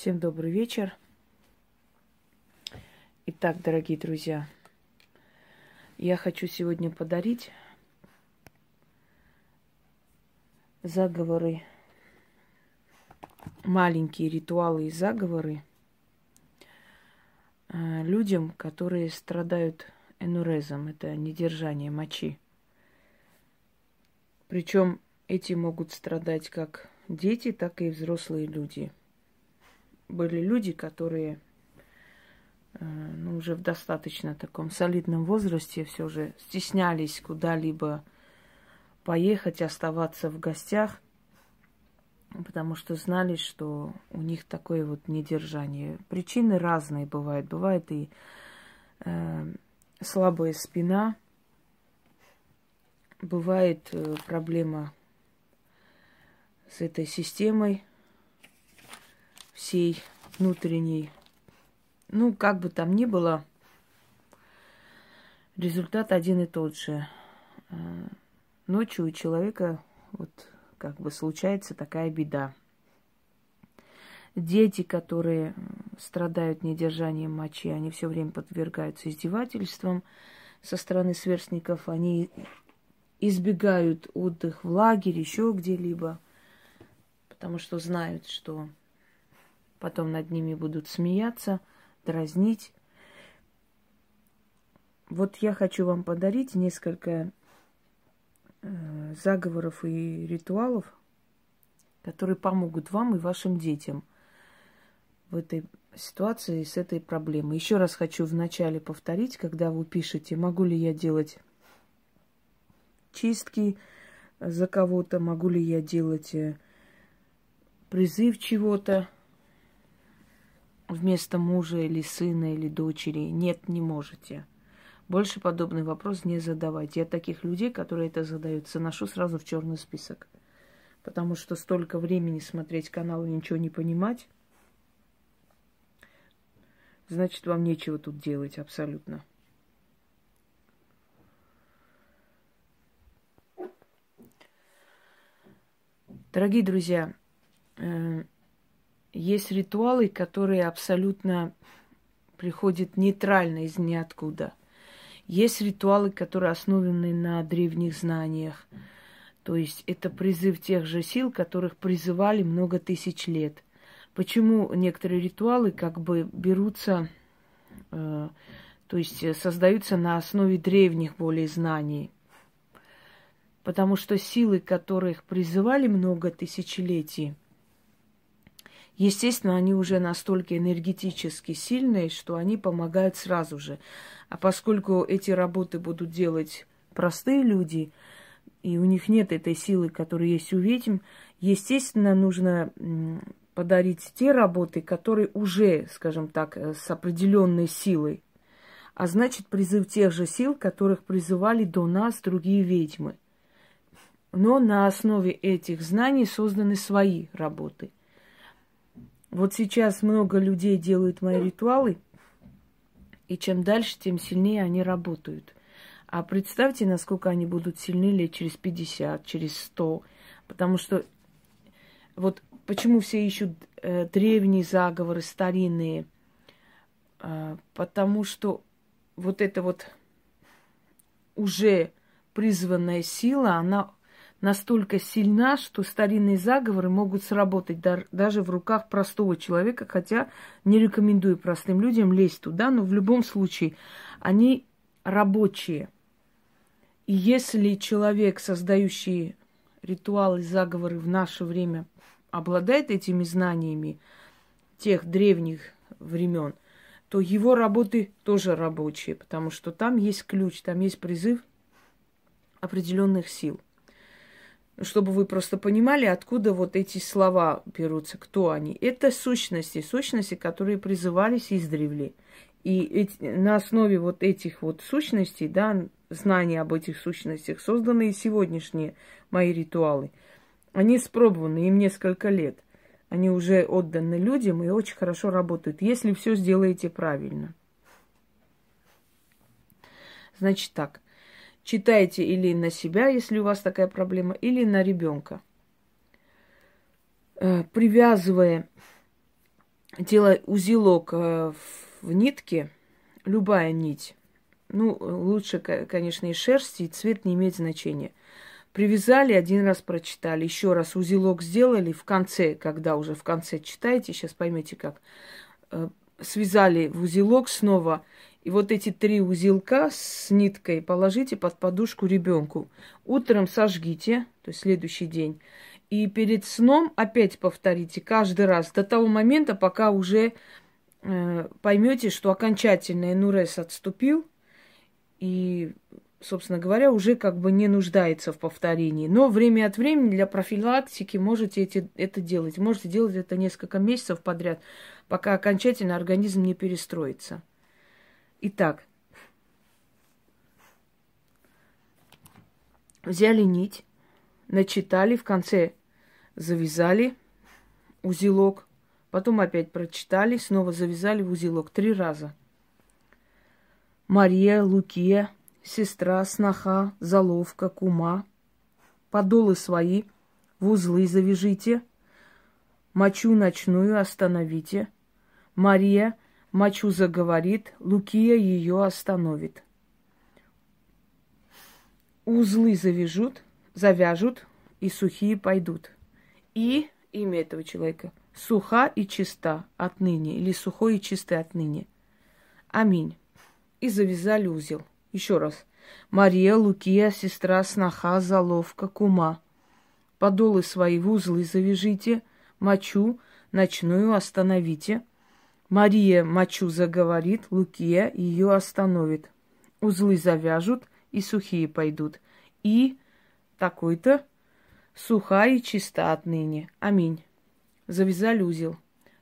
Всем добрый вечер. Итак, дорогие друзья, я хочу сегодня подарить заговоры, маленькие ритуалы и заговоры э, людям, которые страдают энурезом, это недержание мочи. Причем эти могут страдать как дети, так и взрослые люди. Были люди, которые э, ну, уже в достаточно таком солидном возрасте все же стеснялись куда-либо поехать, оставаться в гостях, потому что знали, что у них такое вот недержание. Причины разные бывают. Бывает и э, слабая спина, бывает э, проблема с этой системой всей внутренней. Ну, как бы там ни было, результат один и тот же. Э, ночью у человека вот как бы случается такая беда. Дети, которые страдают недержанием мочи, они все время подвергаются издевательствам со стороны сверстников, они избегают отдых в лагере, еще где-либо, потому что знают, что потом над ними будут смеяться, дразнить. Вот я хочу вам подарить несколько э, заговоров и ритуалов, которые помогут вам и вашим детям в этой ситуации с этой проблемой. Еще раз хочу вначале повторить, когда вы пишете, могу ли я делать чистки за кого-то, могу ли я делать э, призыв чего-то вместо мужа или сына или дочери. Нет, не можете. Больше подобный вопрос не задавайте. Я таких людей, которые это задают, заношу сразу в черный список. Потому что столько времени смотреть канал и ничего не понимать, значит, вам нечего тут делать абсолютно. Дорогие друзья, э, есть ритуалы, которые абсолютно приходят нейтрально из ниоткуда. Есть ритуалы, которые основаны на древних знаниях. То есть это призыв тех же сил, которых призывали много тысяч лет. Почему некоторые ритуалы как бы берутся, э, то есть создаются на основе древних более знаний? Потому что силы, которых призывали много тысячелетий, естественно, они уже настолько энергетически сильные, что они помогают сразу же. А поскольку эти работы будут делать простые люди, и у них нет этой силы, которая есть у ведьм, естественно, нужно подарить те работы, которые уже, скажем так, э, с определенной силой. А значит, призыв тех же сил, которых призывали до нас другие ведьмы – но на основе этих знаний созданы свои работы. Вот сейчас много людей делают мои ритуалы, и чем дальше, тем сильнее они работают. А представьте, насколько они будут сильны лет через 50, через 100. Потому что вот почему все ищут э, древние заговоры, старинные. Э, потому что вот эта вот уже призванная сила, она настолько сильна, что старинные заговоры могут сработать даже в руках простого человека, хотя не рекомендую простым людям лезть туда, но в любом случае они рабочие. И если человек, создающий ритуалы, заговоры в наше время, обладает этими знаниями тех древних времен, то его работы тоже рабочие, потому что там есть ключ, там есть призыв определенных сил – чтобы вы просто понимали, откуда вот эти слова берутся, кто они. Это сущности, сущности, которые призывались издревле. И эти, на основе вот этих вот сущностей, да, знания об этих сущностях, созданы и сегодняшние мои ритуалы. Они спробованы, им несколько лет. Они уже отданы людям и очень хорошо работают, если все сделаете правильно. Значит так, читайте или на себя, если у вас такая проблема, или на ребенка. Э, привязывая делай узелок э, в нитке, любая нить. Ну, лучше, конечно, и шерсти, и цвет не имеет значения. Привязали, один раз прочитали, еще раз узелок сделали, в конце, когда уже в конце читаете, сейчас поймете как, э, связали в узелок снова, и вот эти три узелка с ниткой положите под подушку ребенку. Утром сожгите, то есть следующий день, и перед сном опять повторите каждый раз до того момента, пока уже э, поймете, что окончательно Энурес отступил, и собственно говоря, уже как бы не нуждается в повторении. Но время от времени для профилактики можете эти, это делать. Можете делать это несколько месяцев подряд, пока окончательно организм не перестроится. Итак, взяли нить, начитали, в конце завязали узелок, потом опять прочитали, снова завязали в узелок три раза. Мария, Лукия, сестра, сноха, заловка, кума. Подолы свои в узлы завяжите, мочу ночную остановите. Мария мочу заговорит, Лукия ее остановит. Узлы завяжут, завяжут, и сухие пойдут. И имя этого человека суха и чиста отныне, или сухой и чистый отныне. Аминь. И завязали узел. Еще раз. Мария, Лукия, сестра, сноха, заловка, кума. Подолы свои в узлы завяжите, мочу ночную остановите. Мария мочу заговорит, Лукия ее остановит. Узлы завяжут, и сухие пойдут. И такой-то суха и чиста отныне. Аминь. Завязали узел.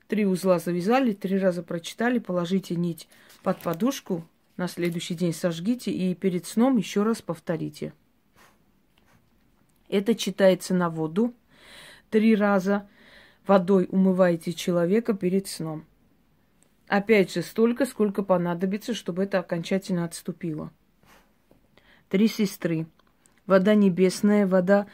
Три узла завязали, три раза прочитали, положите нить под подушку, на следующий день сожгите и перед сном еще раз повторите. Это читается на воду. Три раза водой умываете человека перед сном. Опять же, столько, сколько понадобится, чтобы это окончательно отступило. Три сестры. Вода небесная, вода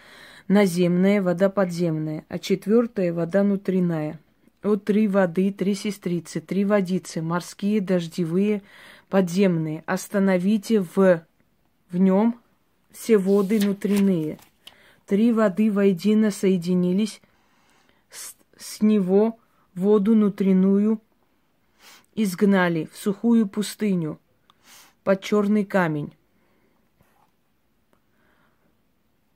наземная, вода подземная, а четвертая вода внутренняя. Вот три воды, три сестрицы, три водицы, морские, дождевые, подземные, остановите в, в нем все воды внутренние. Три воды воедино соединились, с, с него воду внутреннюю изгнали в сухую пустыню под черный камень.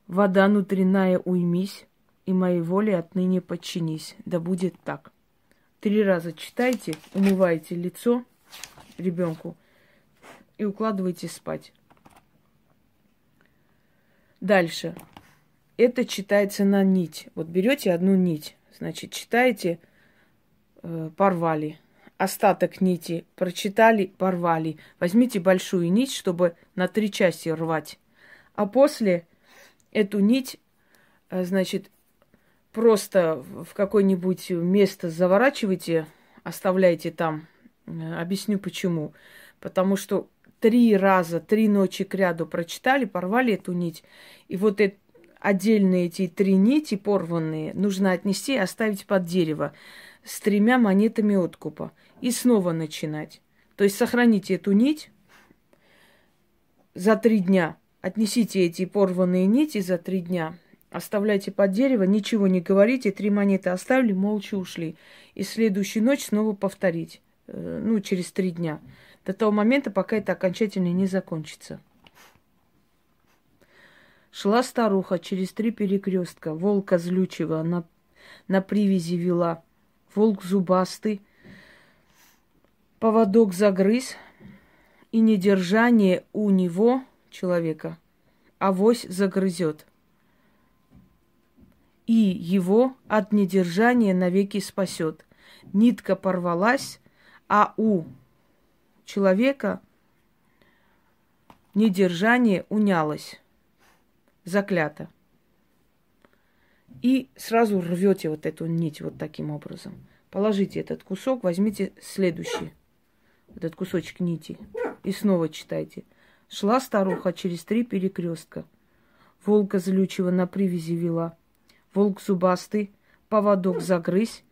Вода внутренняя уймись, и моей воле отныне подчинись. Да будет так. Три раза читайте, умывайте лицо – ребенку и укладываете спать. Дальше. Это читается на нить. Вот берете одну нить, значит, читаете, э, порвали. Остаток нити прочитали, порвали. Возьмите большую нить, чтобы на три части рвать. А после эту нить, э, значит, просто в какое-нибудь место заворачивайте, оставляйте там Э, объясню почему. Потому что три раза, три ночи к ряду прочитали, порвали эту нить. И вот это, отдельные эти три нити порванные нужно отнести и оставить под дерево с тремя монетами откупа. И снова начинать. То есть сохраните эту нить за три дня. Отнесите эти порванные нити за три дня. Оставляйте под дерево, ничего не говорите, три монеты оставили, молча ушли. И следующую ночь снова повторить. Э, ну, через три дня, до того момента, пока это окончательно не закончится. Шла старуха через три перекрестка, волка злючего на, на привязи вела, волк зубастый, поводок загрыз, и недержание у него, человека, авось загрызет. И его от недержания навеки спасет. Нитка порвалась, а у человека недержание унялось, заклято. И сразу рвете вот эту нить вот таким образом. Положите этот кусок, возьмите следующий, этот кусочек нити, и снова читайте. Шла старуха через три перекрестка. Волка злючего на привязи вела. Волк зубастый, поводок загрызь,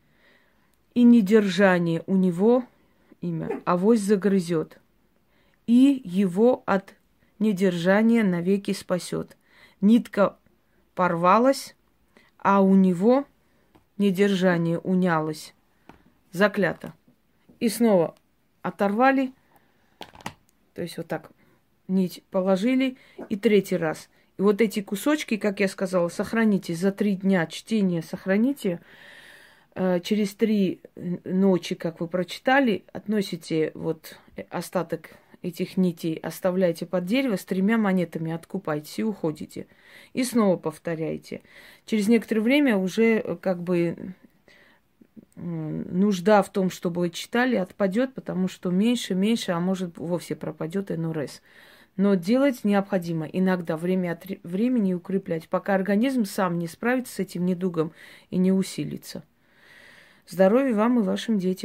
и недержание у него имя, авось загрызет, и его от недержания навеки спасет. Нитка порвалась, а у него недержание унялось. Заклято. И снова оторвали, то есть вот так нить положили, и третий раз. И вот эти кусочки, как я сказала, сохраните за три дня чтения, сохраните. Э, через три ночи, как вы прочитали, относите вот остаток этих нитей, оставляете под дерево, с тремя монетами откупаетесь и уходите. И снова повторяйте. Через некоторое время уже э, как бы нужда в том, чтобы читали, отпадет, потому что меньше, меньше, а может вовсе пропадет НРС. Но делать необходимо иногда время от времени укреплять, пока организм сам не справится с этим недугом и не усилится. Здоровья вам и вашим детям.